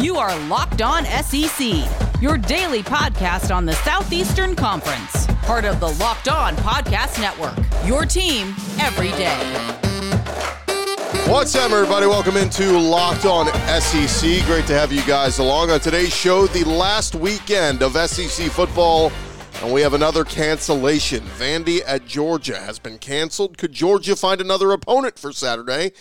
You are Locked On SEC, your daily podcast on the Southeastern Conference, part of the Locked On Podcast Network. Your team every day. What's up, everybody? Welcome into Locked On SEC. Great to have you guys along on today's show. The last weekend of SEC football, and we have another cancellation. Vandy at Georgia has been canceled. Could Georgia find another opponent for Saturday?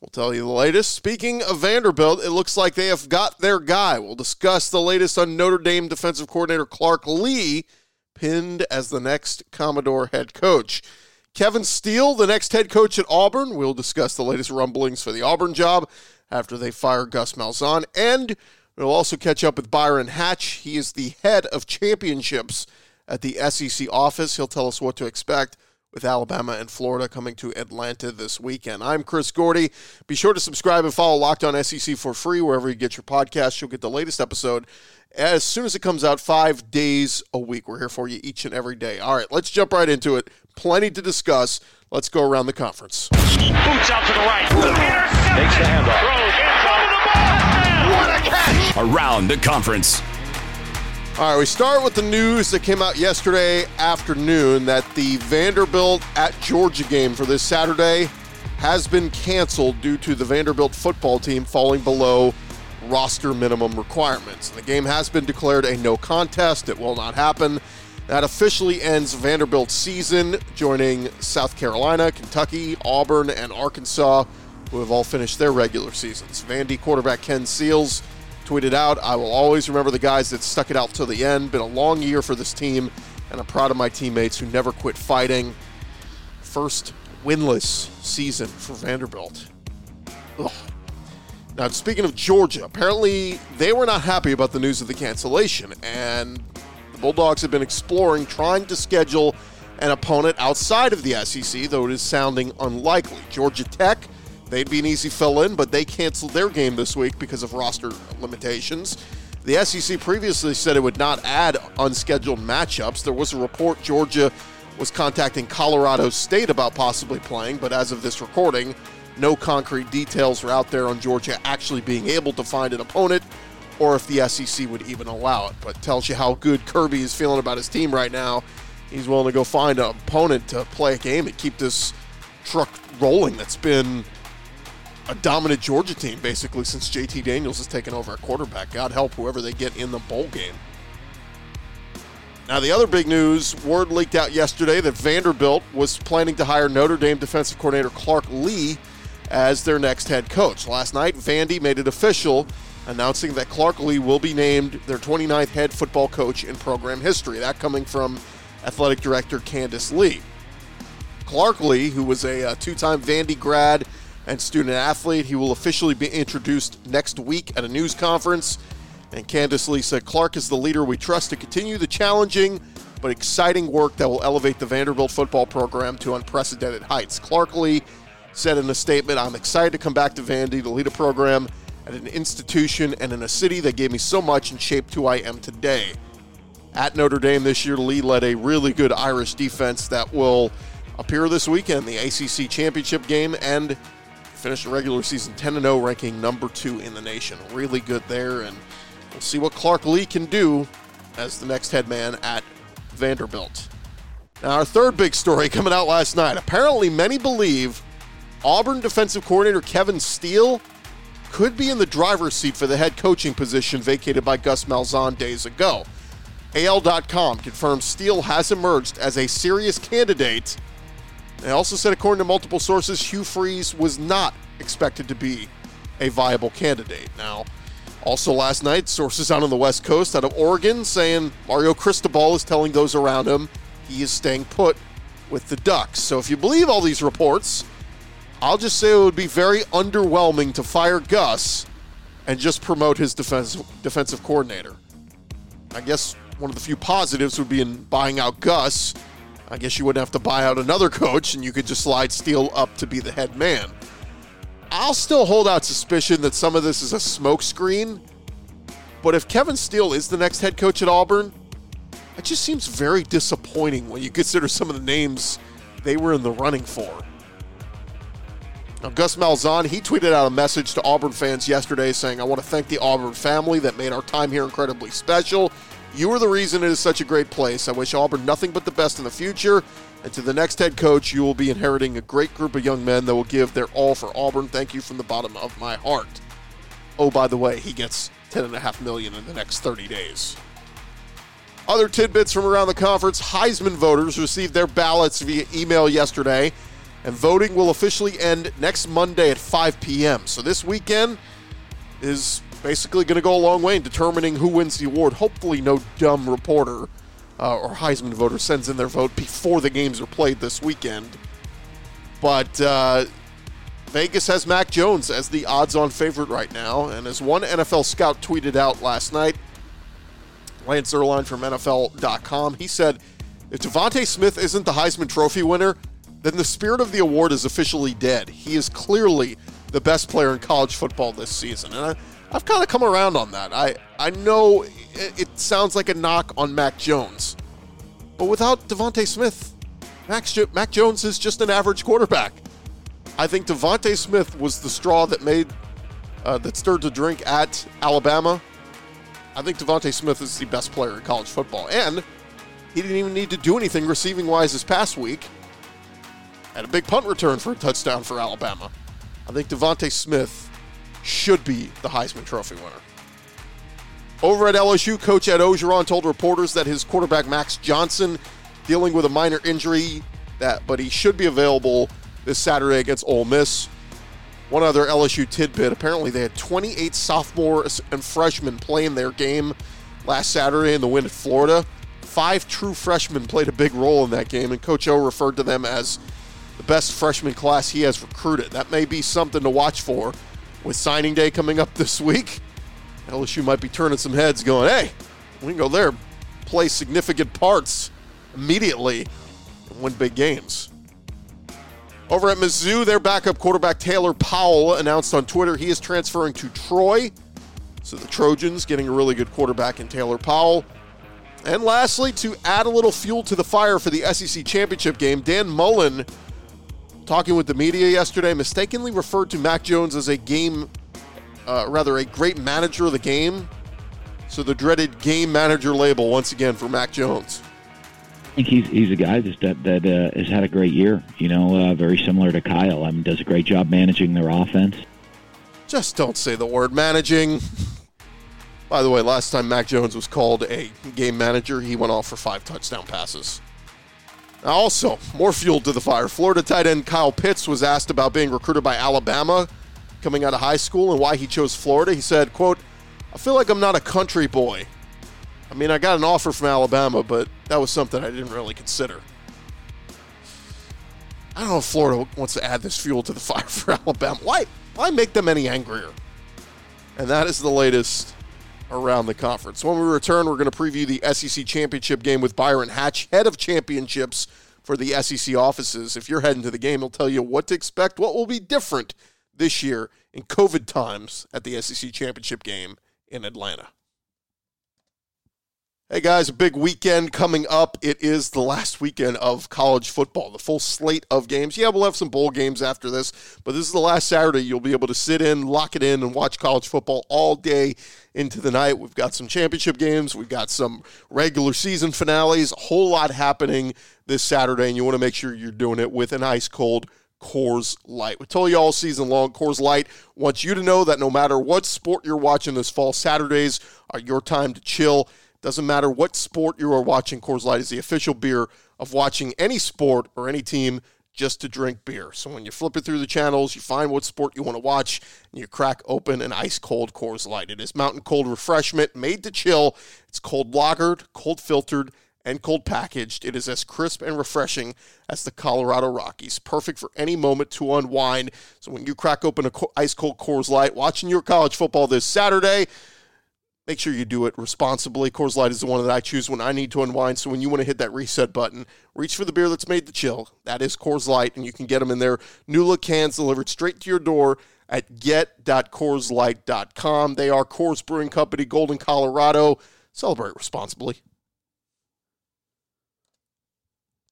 We'll tell you the latest. Speaking of Vanderbilt, it looks like they have got their guy. We'll discuss the latest on Notre Dame defensive coordinator Clark Lea, pinned as the next Commodore head coach. Kevin Steele, the next head coach at Auburn. We'll discuss the latest rumblings for the Auburn job after they fire Gus Malzahn. And we'll also catch up with Byron Hatch. He is the head of championships at the SEC office. He'll tell us what to expect with Alabama and Florida coming to Atlanta this weekend. I'm Chris Gordy. Be sure to subscribe and follow Locked On SEC for free wherever you get your podcast. You'll get the latest episode as soon as it comes out, five days a week. We're here for you each and every day. All right, let's jump right into it. Plenty to discuss. Let's go around the conference. Boots out to the right. Takes the handoff. Throws in the ball. What a catch! Around the conference. All right, we start with the news that came out yesterday afternoon that the Vanderbilt at Georgia game for this Saturday has been canceled due to the Vanderbilt football team falling below roster minimum requirements. The game has been declared a no contest. It will not happen. That officially ends Vanderbilt's season, joining South Carolina, Kentucky, Auburn, and Arkansas, who have all finished their regular seasons. Vandy quarterback Ken Seals tweeted out, I will always remember the guys that stuck it out till the end. Been a long year for this team, and I'm proud of my teammates who never quit fighting. First winless season for Vanderbilt. Ugh. Now, speaking of Georgia, apparently they were not happy about the news of the cancellation, and the Bulldogs have been exploring trying to schedule an opponent outside of the SEC, though it is sounding unlikely. Georgia Tech They'd be an easy fill in, but they canceled their game this week because of roster limitations. The SEC previously said it would not add unscheduled matchups. There was a report Georgia was contacting Colorado State about possibly playing, but as of this recording, no concrete details are out there on Georgia actually being able to find an opponent or if the SEC would even allow it. But tells you how good Kirby is feeling about his team right now. He's willing to go find an opponent to play a game and keep this truck rolling that's been a dominant Georgia team basically since JT Daniels has taken over at quarterback. God help whoever they get in the bowl game. Now, the other big news word leaked out yesterday that Vanderbilt was planning to hire Notre Dame defensive coordinator Clark Lea as their next head coach. Last night, Vandy made it official, announcing that Clark Lea will be named their 29th head football coach in program history. That coming from athletic director Candice Lee. Clark Lea, who was a, uh, a two time Vandy grad and student athlete. He will officially be introduced next week at a news conference. And Candice Lee said Clark is the leader we trust to continue the challenging but exciting work that will elevate the Vanderbilt football program to unprecedented heights. Clark Lea said in a statement, I'm excited to come back to Vandy to lead a program at an institution and in a city that gave me so much and shaped who I am today. At Notre Dame this year, Lea led a really good Irish defense that will appear this weekend, in the ACC championship game, and finished the regular season 10 0, ranking number two in the nation. Really good there, and we'll see what Clark Lea can do as the next head man at Vanderbilt. Now, our third big story coming out last night. Apparently, many believe Auburn defensive coordinator Kevin Steele could be in the driver's seat for the head coaching position vacated by Gus Malzahn days ago. AL.com confirms Steele has emerged as a serious candidate they also said, according to multiple sources, Hugh Freeze was not expected to be a viable candidate. Now, also last night, sources out on the West Coast out of Oregon saying Mario Cristobal is telling those around him he is staying put with the Ducks. So if you believe all these reports, I'll just say it would be very underwhelming to fire Gus and just promote his defensive defensive coordinator. I guess one of the few positives would be in buying out Gus I guess you wouldn't have to buy out another coach and you could just slide Steele up to be the head man. I'll still hold out suspicion that some of this is a smokescreen. But if Kevin Steele is the next head coach at Auburn, it just seems very disappointing when you consider some of the names they were in the running for. Now, Gus Malzahn, he tweeted out a message to Auburn fans yesterday saying, I want to thank the Auburn family that made our time here incredibly special. You are the reason it is such a great place. I wish Auburn nothing but the best in the future. And to the next head coach, you will be inheriting a great group of young men that will give their all for Auburn. Thank you from the bottom of my heart. Oh, by the way, he gets 10.5 million in the next 30 days. Other tidbits from around the conference Heisman voters received their ballots via email yesterday, and voting will officially end next Monday at 5 p.m. So this weekend is basically going to go a long way in determining who wins the award. Hopefully, no dumb reporter uh, or Heisman voter sends in their vote before the games are played this weekend. But uh, Vegas has Mac Jones as the odds on favorite right now. And as one NFL scout tweeted out last night, Lance Zierlein from NFL.com, he said, if DeVonta Smith isn't the Heisman Trophy winner, then the spirit of the award is officially dead. He is clearly the best player in college football this season. And I, I've kind of come around on that. I, I know it, it sounds like a knock on Mac Jones, but without DeVonta Smith, Max, Mac Jones is just an average quarterback. I think DeVonta Smith was the straw that made uh, that stirred the drink at Alabama. I think DeVonta Smith is the best player in college football, and he didn't even need to do anything receiving wise this past week. Had a big punt return for a touchdown for Alabama. I think DeVonta Smith should be the Heisman Trophy winner. Over at LSU, Coach Ed Orgeron told reporters that his quarterback Max Johnson dealing with a minor injury, that but he should be available this Saturday against Ole Miss. One other LSU tidbit: apparently they had 28 sophomores and freshmen playing their game last Saturday in the win at Florida. Five true freshmen played a big role in that game, and Coach O referred to them as the best freshman class he has recruited. That may be something to watch for with signing day coming up this week, LSU might be turning some heads going, hey, we can go there, play significant parts immediately, and win big games. Over at Mizzou, their backup quarterback Taylor Powell announced on Twitter he is transferring to Troy. So the Trojans getting a really good quarterback in Taylor Powell. And lastly, to add a little fuel to the fire for the SEC championship game, Dan Mullen talking with the media yesterday, mistakenly referred to Mac Jones as a game, uh, rather, a great manager of the game. So the dreaded game manager label once again for Mac Jones. I think he's he's a guy that that uh, has had a great year. You know, uh, very similar to Kyle. I mean, does a great job managing their offense. Just don't say the word managing. By the way, last time Mac Jones was called a game manager, he went off for five touchdown passes. Also, more fuel to the fire. Florida tight end Kyle Pitts was asked about being recruited by Alabama coming out of high school and why he chose Florida. He said, quote, I feel like I'm not a country boy. I mean, I got an offer from Alabama, but that was something I didn't really consider. I don't know if Florida wants to add this fuel to the fire for Alabama. Why, why make them any angrier? And that is the latest around the conference. When we return, we're going to preview the SEC championship game with Byron Hatch, head of championships for the SEC offices. If you're heading to the game, he'll tell you what to expect, what will be different this year in COVID times at the SEC championship game in Atlanta. Hey guys, a big weekend coming up. It is the last weekend of college football, the full slate of games. Yeah, we'll have some bowl games after this, but this is the last Saturday you'll be able to sit in, lock it in, and watch college football all day into the night. We've got some championship games, we've got some regular season finales, a whole lot happening this Saturday, and you want to make sure you're doing it with an ice cold Coors Light. We told you all season long, Coors Light wants you to know that no matter what sport you're watching this fall, Saturdays are your time to chill. Doesn't matter what sport you are watching, Coors Light is the official beer of watching any sport or any team just to drink beer. So when you flip it through the channels, you find what sport you want to watch, and you crack open an ice cold Coors Light. It is mountain cold refreshment made to chill. It's cold lagered, cold filtered, and cold packaged. It is as crisp and refreshing as the Colorado Rockies. Perfect for any moment to unwind. So when you crack open a ice cold Coors Light, watching your college football this Saturday, make sure you do it responsibly. Coors Light is the one that I choose when I need to unwind. So when you want to hit that reset button, reach for the beer that's made to chill. That is Coors Light, and you can get them in their new look cans delivered straight to your door at get.coorslight.com. They are Coors Brewing Company, Golden, Colorado. Celebrate responsibly.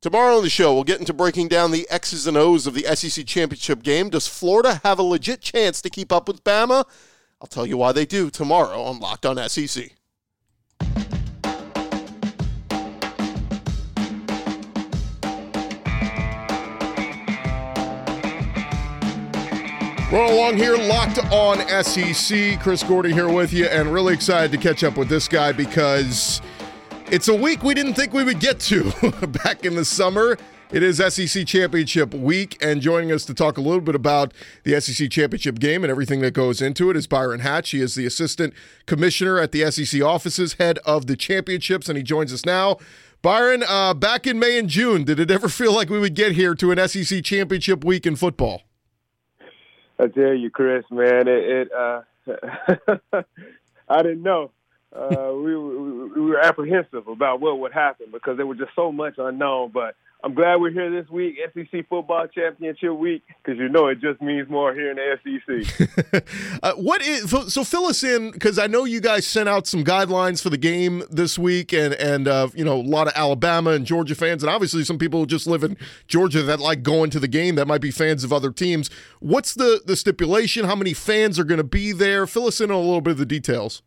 Tomorrow on the show, we'll get into breaking down the X's and O's of the SEC championship game. Does Florida have a legit chance to keep up with Bama? I'll tell you why they do tomorrow on Locked On SEC. Rolling along here, locked on SEC. Chris Gordy here with you, and really excited to catch up with this guy because it's a week we didn't think we would get to back in the summer. It is SEC Championship week, and joining us to talk a little bit about the SEC Championship game and everything that goes into it is Byron Hatch. He is the Assistant Commissioner at the SEC offices, head of the championships, and he joins us now. Byron, uh, back in May and June, did it ever feel like we would get here to an SEC Championship week in football? I tell you, Chris, man, it. it uh, I didn't know. Uh, we, we, we were apprehensive about what would happen because there was just so much unknown. But I'm glad we're here this week, SEC Football Championship Week, because you know it just means more here in the SEC. uh, what is so? Fill us in, because I know you guys sent out some guidelines for the game this week, and and uh, you know a lot of Alabama and Georgia fans, and obviously some people who just live in Georgia that like going to the game that might be fans of other teams. What's the the stipulation? How many fans are going to be there? Fill us in on a little bit of the details.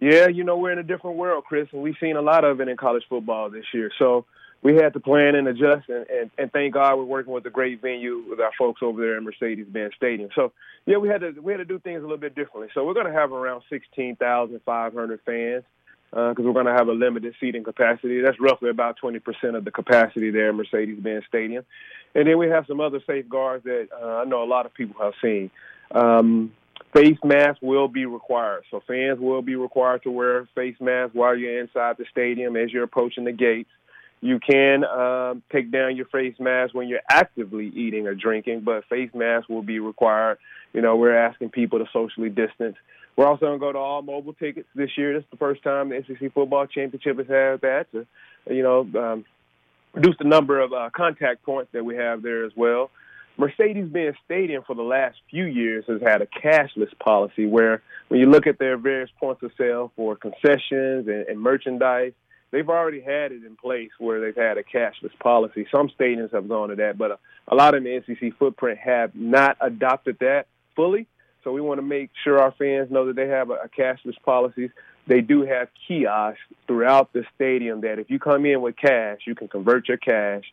Yeah, you know we're in a different world, Chris, and we've seen a lot of it in college football this year. So we had to plan and adjust, and, and, and thank God we're working with a great venue with our folks over there at Mercedes-Benz Stadium. So yeah, we had to we had to do things a little bit differently. So we're going to have around sixteen thousand five hundred fans because uh, we're going to have a limited seating capacity. That's roughly about twenty percent of the capacity there at Mercedes-Benz Stadium, and then we have some other safeguards that uh, I know a lot of people have seen. Um, face masks will be required. So fans will be required to wear face masks while you're inside the stadium as you're approaching the gates. You can um, take down your face mask when you're actively eating or drinking, but face masks will be required. You know, we're asking people to socially distance. We're also going to go to all mobile tickets this year. This is the first time the SEC Football Championship has had that to, you know, um, reduce the number of uh, contact points that we have there as well. Mercedes-Benz Stadium for the last few years has had a cashless policy where when you look at their various points of sale for concessions and, and merchandise, they've already had it in place where they've had a cashless policy. Some stadiums have gone to that, but a, a lot of the NCC footprint have not adopted that fully. So we want to make sure our fans know that they have a, a cashless policies. They do have kiosks throughout the stadium that if you come in with cash, you can convert your cash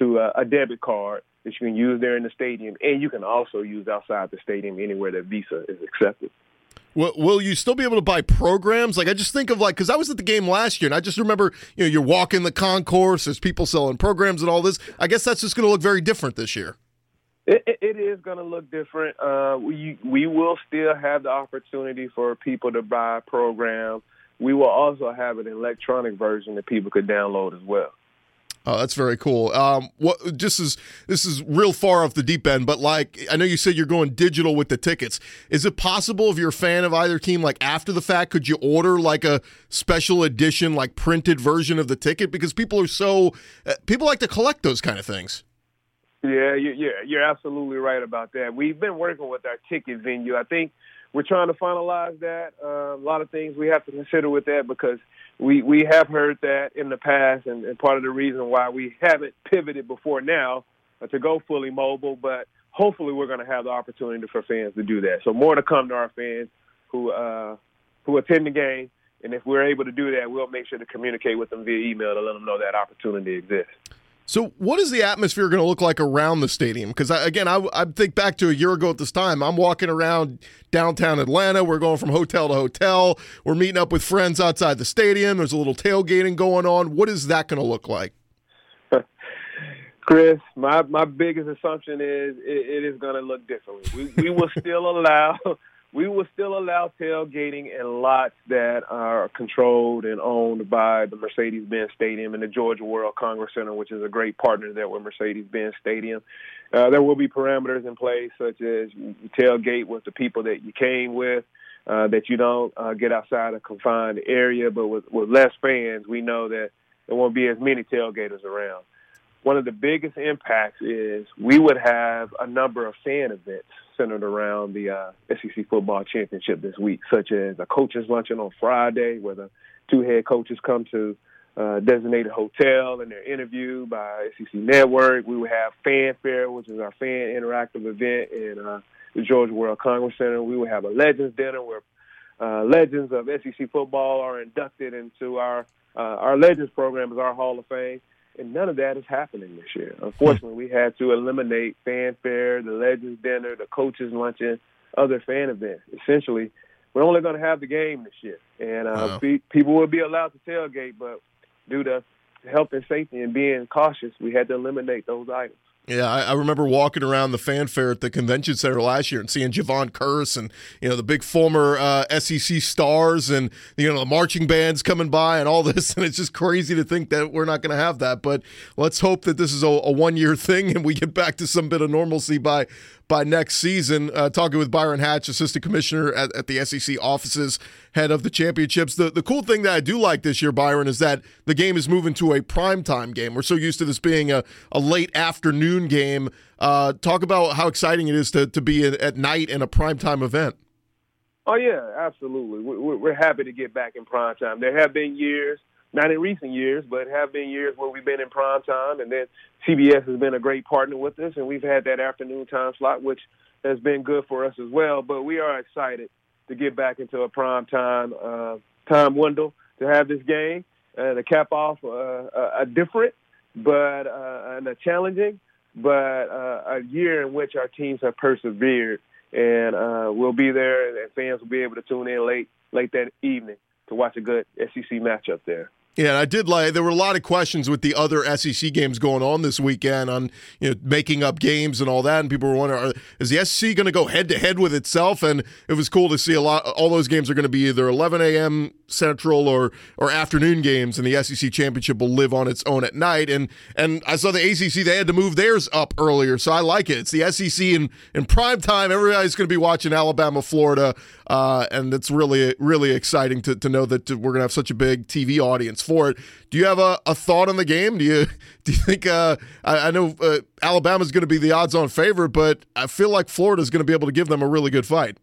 to a, a debit card that you can use there in the stadium, and you can also use outside the stadium anywhere that Visa is accepted. Will, will you still be able to buy programs? Like I just think of like because I was at the game last year and I just remember you know you're walking the concourse, there's people selling programs and all this. I guess that's just going to look very different this year. It, it is going to look different. Uh, we we will still have the opportunity for people to buy programs. We will also have an electronic version that people could download as well. Oh, that's very cool. Um, what just is this is real far off the deep end, but like I know you said you're going digital with the tickets. Is it possible if you're a fan of either team, like after the fact, could you order like a special edition, like printed version of the ticket? Because people are so uh, people like to collect those kind of things. Yeah, you, yeah, you're absolutely right about that. We've been working with our ticket venue. I think we're trying to finalize that. Uh, a lot of things we have to consider with that because we we have heard that in the past, and, and part of the reason why we haven't pivoted before now uh, to go fully mobile. But hopefully, we're going to have the opportunity for fans to do that. So more to come to our fans who uh, who attend the game, and if we're able to do that, we'll make sure to communicate with them via email to let them know that opportunity exists. So, what is the atmosphere going to look like around the stadium? Because again, I, I, think back to a year ago at this time. I'm walking around downtown Atlanta. We're going from hotel to hotel. We're meeting up with friends outside the stadium. There's a little tailgating going on. What is that going to look like? Chris, my my biggest assumption is it, it is going to look differently. We we will still allow we will still allow tailgating in lots that are controlled and owned by the Mercedes-Benz Stadium and the Georgia World Congress Center, which is a great partner there with Mercedes-Benz Stadium. Uh, there will be parameters in place, such as tailgate with the people that you came with, uh, that you don't uh, get outside a confined area. But with, with less fans, we know that there won't be as many tailgaters around one of the biggest impacts is we would have a number of fan events centered around the uh, SEC football championship this week, such as a coaches luncheon on Friday, where the two head coaches come to uh, designated hotel and they're interviewed by SEC Network. We would have Fanfare, which is our fan interactive event in uh, the Georgia World Congress Center. We would have a Legends Dinner where uh, legends of SEC football are inducted into our uh, our Legends program as our Hall of Fame. And none of that is happening this year. Unfortunately, we had to eliminate fanfare, the Legends Dinner, the coaches luncheon, other fan events. Essentially, we're only going to have the game this year, and uh, wow. be, people will be allowed to tailgate, but due to health and safety and being cautious, we had to eliminate those items. Yeah, I, I, remember walking around the fanfare at the convention center last year and seeing Jevon Kearse and you know the big former uh, SEC stars and you know the marching bands coming by and all this, and it's just crazy to think that we're not going to have that. But let's hope that this is a, a one year thing and we get back to some bit of normalcy by by next season. Uh, talking with Byron Hatch, assistant commissioner at, at, the SEC offices, head of the championships. The the cool thing that I do like this year, Byron, is that the game is moving to a primetime game. We're so used to this being a, a late afternoon game. Uh, talk about how exciting it is to, to be at night in a primetime event. Oh yeah, absolutely. We're happy to get back in prime time. There have been years not in recent years, but have been years where we've been in prime time, and then CBS has been a great partner with us, and we've had that afternoon time slot, which has been good for us as well. But we are excited to get back into a prime time uh, time window to have this game uh, to cap off uh, a different, but uh, and a challenging, but uh, a year in which our teams have persevered, and uh, we'll be there, and fans will be able to tune in late late that evening to watch a good SEC matchup there. Yeah, I did like. There were a lot of questions with the other SEC games going on this weekend on you know making up games and all that, and people were wondering, is the SEC going to go head to head with itself? And it was cool to see a lot. All those games are going to be either 11 a.m. Central or or afternoon games, and the SEC championship will live on its own at night. And and I saw the ACC they had to move theirs up earlier, so I like it. It's the SEC in in prime time. Everybody's going to be watching Alabama, Florida, uh, and it's really really exciting to to know that we're going to have such a big TV audience for it. Do you have a, a thought on the game? Do you do you think? Uh, I, I, know uh, Alabama's going to be the odds-on favorite, but I feel like Florida's going to be able to give them a really good fight.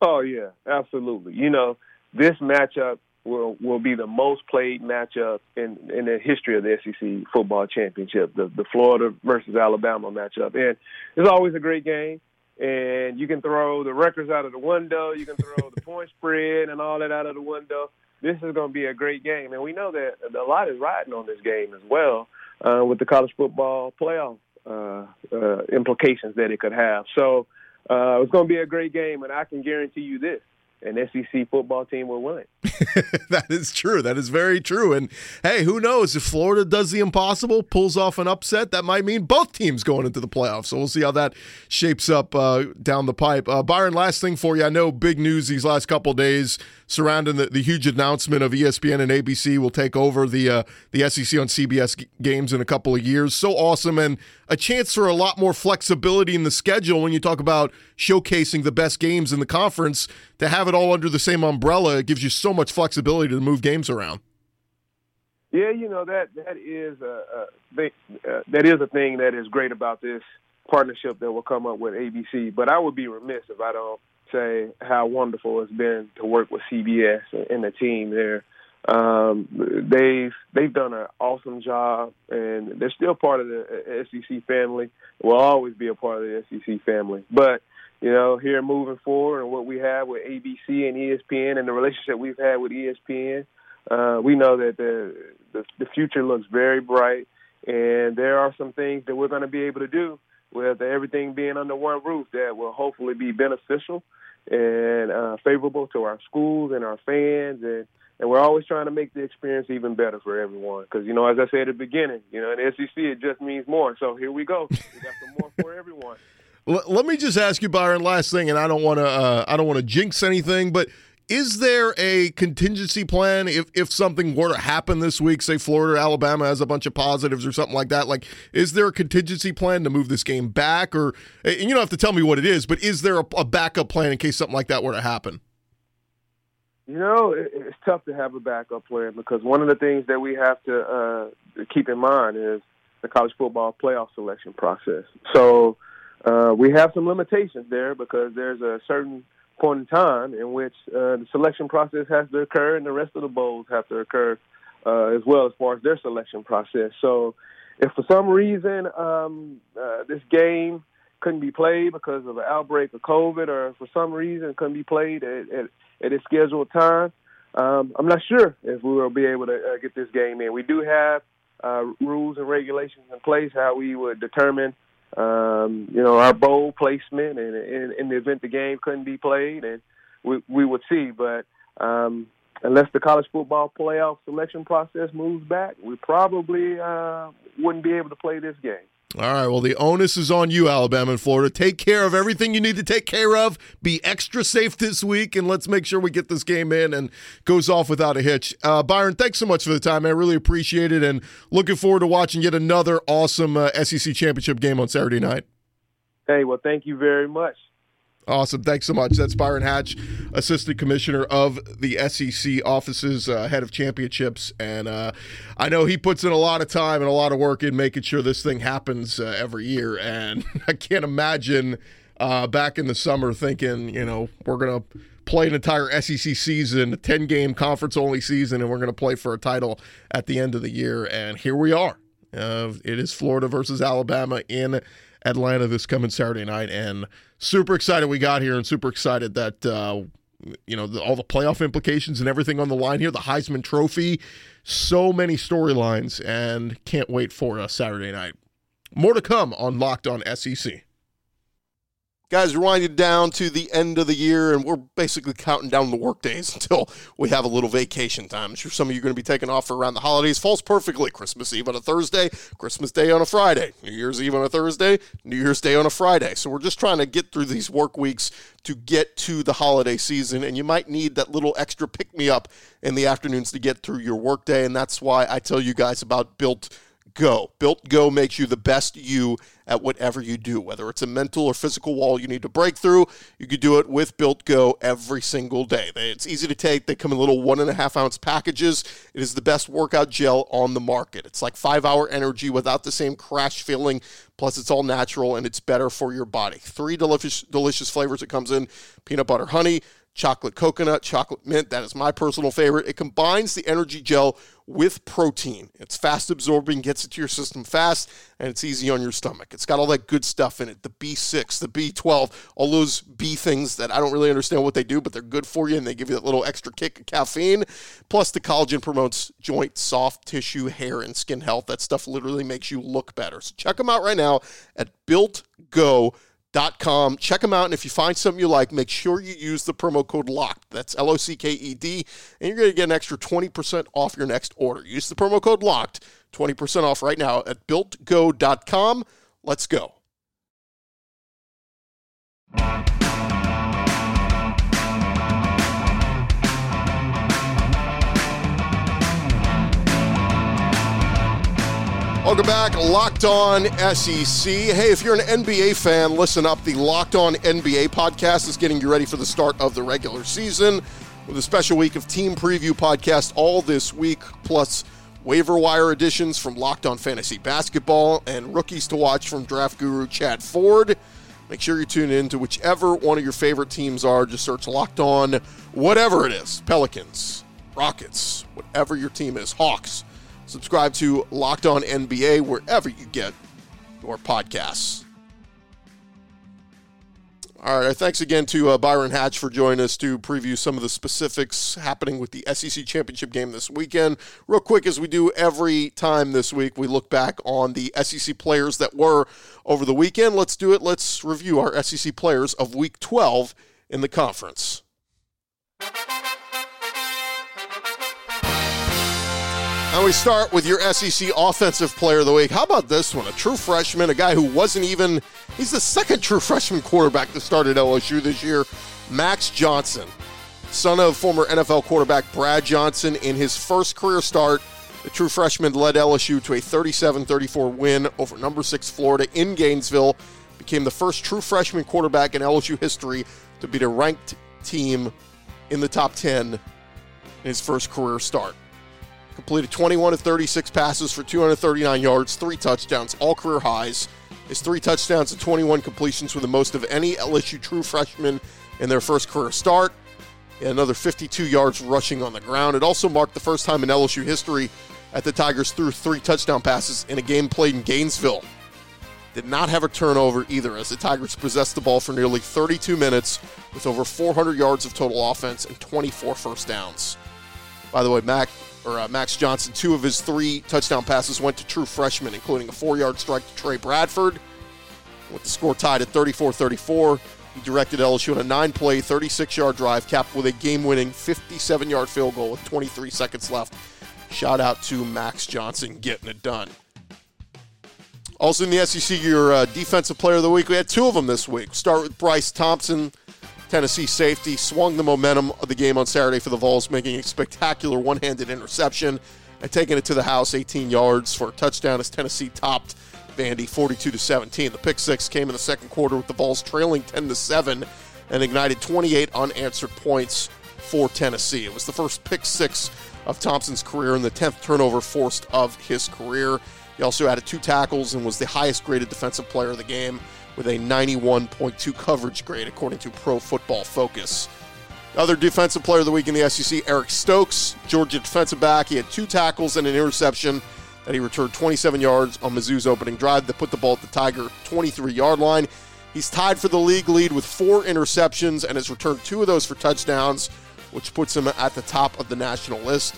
Oh yeah, absolutely. You know this matchup will will be the most played matchup in in the history of the SEC football championship, the the Florida versus Alabama matchup, and it's always a great game. And you can throw the records out of the window, you can throw the point spread and all that out of the window. This is going to be a great game, and we know that a lot is riding on this game as well uh, with the college football playoff uh, uh, implications that it could have. So uh, it's going to be a great game, and I can guarantee you this: an SEC football team will win. that is true. That is very true. And hey, who knows if Florida does the impossible, pulls off an upset, that might mean both teams going into the playoffs. So we'll see how that shapes up uh, down the pipe. Uh, Byron, last thing for you. I know big news these last couple days surrounding the, the huge announcement of ESPN and ABC will take over the uh, the SEC on CBS g- games in a couple of years. So awesome and a chance for a lot more flexibility in the schedule when you talk about showcasing the best games in the conference. To have it all under the same umbrella, it gives you so much flexibility to move games around. Yeah, you know that that is a, a uh, that is a thing that is great about this partnership that will come up with ABC. But I would be remiss if I don't say how wonderful it's been to work with CBS and the team there. Um, they've they've done an awesome job, and they're still part of the SEC family. Will always be a part of the SEC family. But you know, here moving forward, and what we have with ABC and ESPN, and the relationship we've had with ESPN, uh, we know that the, the the future looks very bright, and there are some things that we're going to be able to do with everything being under one roof that will hopefully be beneficial and uh, favorable to our schools and our fans, and and we're always trying to make the experience even better for everyone. Because you know, as I said at the beginning, you know, in the SEC it just means more. So here we go. We got some more for everyone. Let me just ask you, Byron, last thing, and I don't want to uh, I don't want to jinx anything, but is there a contingency plan if, if something were to happen this week, say Florida or Alabama has a bunch of positives or something like that? Like, is there a contingency plan to move this game back? Or, and you don't have to tell me what it is, but is there a, a backup plan in case something like that were to happen? You know, it's tough to have a backup plan because one of the things that we have to uh, keep in mind is the college football playoff selection process. So uh, we have some limitations there because there's a certain point in time in which uh, the selection process has to occur and the rest of the bowls have to occur uh, as well as far as their selection process. So, if for some reason um, uh, this game couldn't be played because of an outbreak of COVID, or for some reason couldn't be played at, at, at its scheduled time, um, I'm not sure if we will be able to uh, get this game in. We do have uh, rules and regulations in place how we would determine, um, you know, our bowl placement, and in, the event the game couldn't be played, and we we would see. But um, unless the college football playoff selection process moves back, we probably uh, wouldn't be able to play this game. All right. Well, the onus is on you, Alabama and Florida. Take care of everything you need to take care of. Be extra safe this week, and let's make sure we get this game in and goes off without a hitch. Uh, Byron, thanks so much for the time. I really appreciate it, and looking forward to watching yet another awesome uh, SEC championship game on Saturday night. Hey, well, thank you very much. Awesome. Thanks so much. That's Byron Hatch, Assistant Commissioner of the SEC offices, uh, head of championships. And uh, I know he puts in a lot of time and a lot of work in making sure this thing happens uh, every year. And I can't imagine uh, back in the summer thinking, you know, we're going to play an entire SEC season, a 10 game conference only season, and we're going to play for a title at the end of the year. And here we are. Uh, it is Florida versus Alabama in Atlanta this coming Saturday night, and super excited we got here, and super excited that uh, you know the, all the playoff implications and everything on the line here. The Heisman Trophy, so many storylines, and can't wait for a Saturday night. More to come on Locked On SEC. Guys, we're winding down to the end of the year, and we're basically counting down the work days until we have a little vacation time. I'm sure some of you are going to be taking off for around the holidays. Falls perfectly. Christmas Eve on a Thursday, Christmas Day on a Friday, New Year's Eve on a Thursday, New Year's Day on a Friday. So we're just trying to get through these work weeks to get to the holiday season, and you might need that little extra pick me up in the afternoons to get through your workday, and that's why I tell you guys about Built Go. Built Go makes you the best you at whatever you do, whether it's a mental or physical wall you need to break through. You can do it with Built Go every single day. It's easy to take. They come in little one and a half ounce packages. It is the best workout gel on the market. It's like five hour energy without the same crash feeling. Plus, it's all natural and it's better for your body. Three delicious, delicious flavors it comes in peanut butter honey chocolate coconut, chocolate mint. That is my personal favorite. It combines the energy gel with protein. It's fast absorbing, gets it to your system fast, and it's easy on your stomach. It's got all that good stuff in it the B6, the B12, all those B things that I don't really understand what they do, but they're good for you and they give you that little extra kick of caffeine. Plus, the collagen promotes joint, soft tissue, hair, and skin health. That stuff literally makes you look better. So check them out right now at Built Go Dot com. Check them out, and if you find something you like, make sure you use the promo code LOCKED. That's L O C K E D, and you're going to get an extra 20% off your next order. Use the promo code LOCKED, 20% off right now at builtgo.com. Let's go. Welcome back, Locked On SEC. Hey, if you're an NBA fan, listen up. The Locked On NBA podcast is getting you ready for the start of the regular season with a special week of team preview podcast all this week, plus waiver wire editions from Locked On Fantasy Basketball and rookies to watch from draft guru Chad Ford. Make sure you tune in to whichever one of your favorite teams are. Just search Locked On, whatever it is Pelicans, Rockets, whatever your team is, Hawks. Subscribe to Locked On NBA wherever you get your podcasts. All right, thanks again to uh, Byron Hatch for joining us to preview some of the specifics happening with the SEC championship game this weekend. Real quick, as we do every time this week, we look back on the SEC players that were over the weekend. Let's do it. Let's review our SEC players of Week 12 in the conference. And we start with your SEC Offensive Player of the Week. How about this one? A true freshman, a guy who wasn't even, he's the second true freshman quarterback to start at LSU this year, Max Johnson. Son of former NFL quarterback Brad Johnson. In his first career start, the true freshman led LSU to a 37 34 win over number six Florida in Gainesville. Became the first true freshman quarterback in LSU history to beat a ranked team in the top 10 in his first career start. Completed 21 of 36 passes for 239 yards, three touchdowns, all career highs. His three touchdowns and 21 completions were the most of any LSU true freshman in their first career start. Another 52 yards rushing on the ground. It also marked the first time in LSU history that the Tigers threw three touchdown passes in a game played in Gainesville. Did not have a turnover either, as the Tigers possessed the ball for nearly 32 minutes with over 400 yards of total offense and 24 first downs. By the way, Mac or uh, Max Johnson, two of his three touchdown passes went to true freshmen, including a four-yard strike to Trey Bradford. With the score tied at 34-34, he directed LSU on a nine-play, 36-yard drive, capped with a game-winning 57-yard field goal with 23 seconds left. Shout out to Max Johnson getting it done. Also in the SEC, your uh, defensive player of the week. We had two of them this week. Start with Bryce Thompson, Tennessee safety, swung the momentum of the game on Saturday for the Vols, making a spectacular one-handed interception and taking it to the house, 18 yards for a touchdown as Tennessee topped Vandy 42 to 17. The pick six came in the second quarter with the Vols trailing 10 to 7 and ignited 28 unanswered points for Tennessee. It was the first pick six of Thompson's career and the 10th turnover forced of his career. He also added two tackles and was the highest graded defensive player of the game with a 91.2 coverage grade, according to Pro Football Focus. Other defensive player of the week in the SEC, Eric Stokes, Georgia defensive back. He had two tackles and an interception that he returned 27 yards on Mizzou's opening drive that put the ball at the Tiger 23 yard line. He's tied for the league lead with four interceptions and has returned two of those for touchdowns, which puts him at the top of the national list.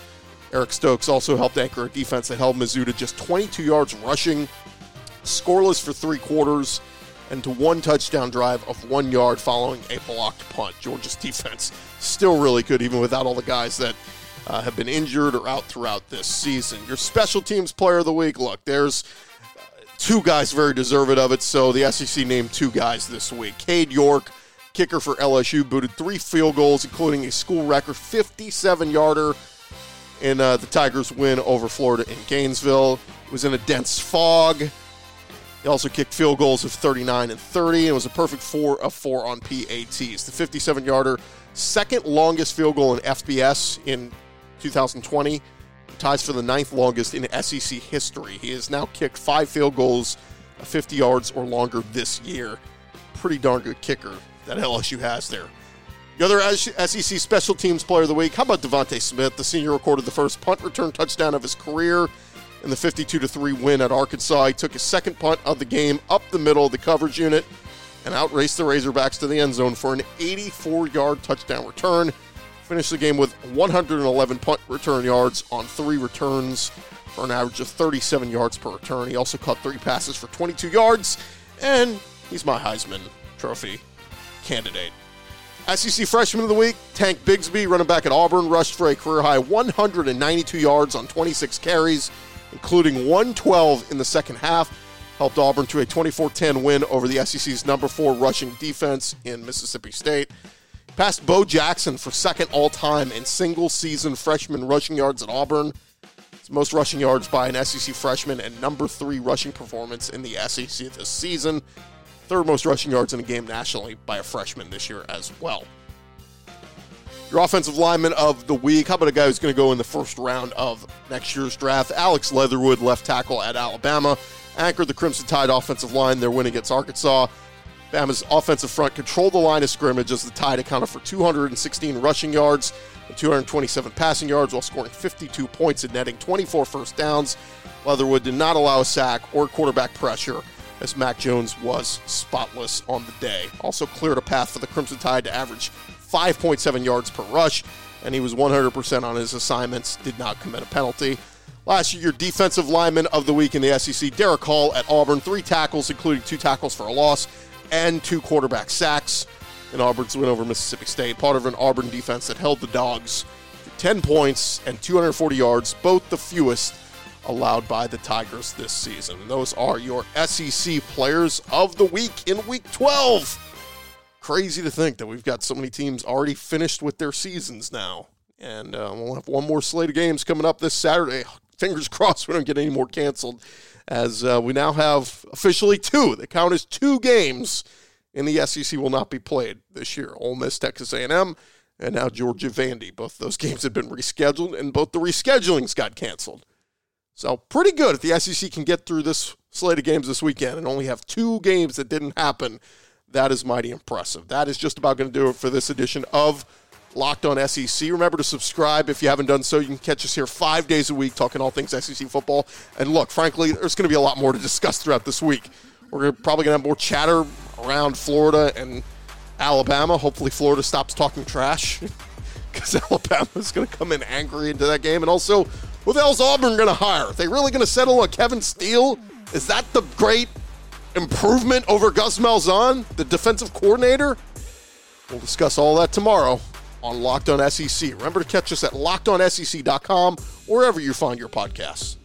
Eric Stokes also helped anchor a defense that held Mizzou to just 22 yards rushing, scoreless for three quarters, and to one touchdown drive of one yard following a blocked punt. Georgia's defense still really good, even without all the guys that uh, have been injured or out throughout this season. Your special teams player of the week, look, there's two guys very deserving of it, so the SEC named two guys this week. Cade York, kicker for LSU, booted three field goals, including a school record 57 yarder in uh, the Tigers' win over Florida in Gainesville. It was in a dense fog. He also kicked field goals of 39 and 30 and was a perfect four of four on PATs. The 57 yarder, second longest field goal in FBS in 2020, ties for the ninth longest in SEC history. He has now kicked five field goals of 50 yards or longer this year. Pretty darn good kicker that LSU has there. The other SEC special teams player of the week, how about DeVonta Smith? The senior recorded the first punt return touchdown of his career in the 52 3 win at Arkansas. He took his second punt of the game up the middle of the coverage unit and outraced the Razorbacks to the end zone for an 84 yard touchdown return. Finished the game with 111 punt return yards on three returns for an average of 37 yards per return. He also caught three passes for 22 yards, and he's my Heisman Trophy candidate. SEC Freshman of the Week, Tank Bigsby, running back at Auburn, rushed for a career high 192 yards on 26 carries, including 112 in the second half. Helped Auburn to a 24 10 win over the SEC's number four rushing defense in Mississippi State. Passed Bo Jackson for second all time in single season freshman rushing yards at Auburn. It's most rushing yards by an SEC freshman and number three rushing performance in the SEC this season third most rushing yards in a game nationally by a freshman this year as well. Your offensive lineman of the week. How about a guy who's going to go in the first round of next year's draft? Alex Leatherwood, left tackle at Alabama, anchored the Crimson Tide offensive line. Their win against Arkansas. Bama's offensive front controlled the line of scrimmage as the Tide accounted for 216 rushing yards and 227 passing yards while scoring 52 points and netting 24 first downs. Leatherwood did not allow a sack or quarterback pressure as Mac Jones was spotless on the day. Also cleared a path for the Crimson Tide to average 5.7 yards per rush, and he was 100% on his assignments, did not commit a penalty. Last year, your defensive lineman of the week in the SEC, Derick Hall at Auburn, three tackles, including two tackles for a loss and two quarterback sacks in Auburn's win over Mississippi State. Part of an Auburn defense that held the Dogs to 10 points and 240 yards, both the fewest allowed by the Tigers this season. those are your SEC players of the week in week 12. Crazy to think that we've got so many teams already finished with their seasons now. And uh, we'll have one more slate of games coming up this Saturday. Fingers crossed we don't get any more canceled, as uh, we now have officially two. They count as two games in the SEC will not be played this year. Ole Miss, Texas A&M, and now Georgia Vandy. Both those games have been rescheduled, and both the reschedulings got canceled. So pretty good if the SEC can get through this slate of games this weekend and only have two games that didn't happen. That is mighty impressive. That is just about going to do it for this edition of Locked on SEC. Remember to subscribe if you haven't done so. You can catch us here five days a week talking all things SEC football. And look, frankly, there's going to be a lot more to discuss throughout this week. We're probably going to have more chatter around Florida and Alabama. Hopefully, Florida stops talking trash because Alabama's going to come in angry into that game. And also, who the hell's Auburn going to hire? Are they really going to settle on Kevin Steele? Is that the great improvement over Gus Malzahn, the defensive coordinator? We'll discuss all that tomorrow on Locked On SEC. Remember to catch us at lockedonsec.com, or wherever you find your podcasts.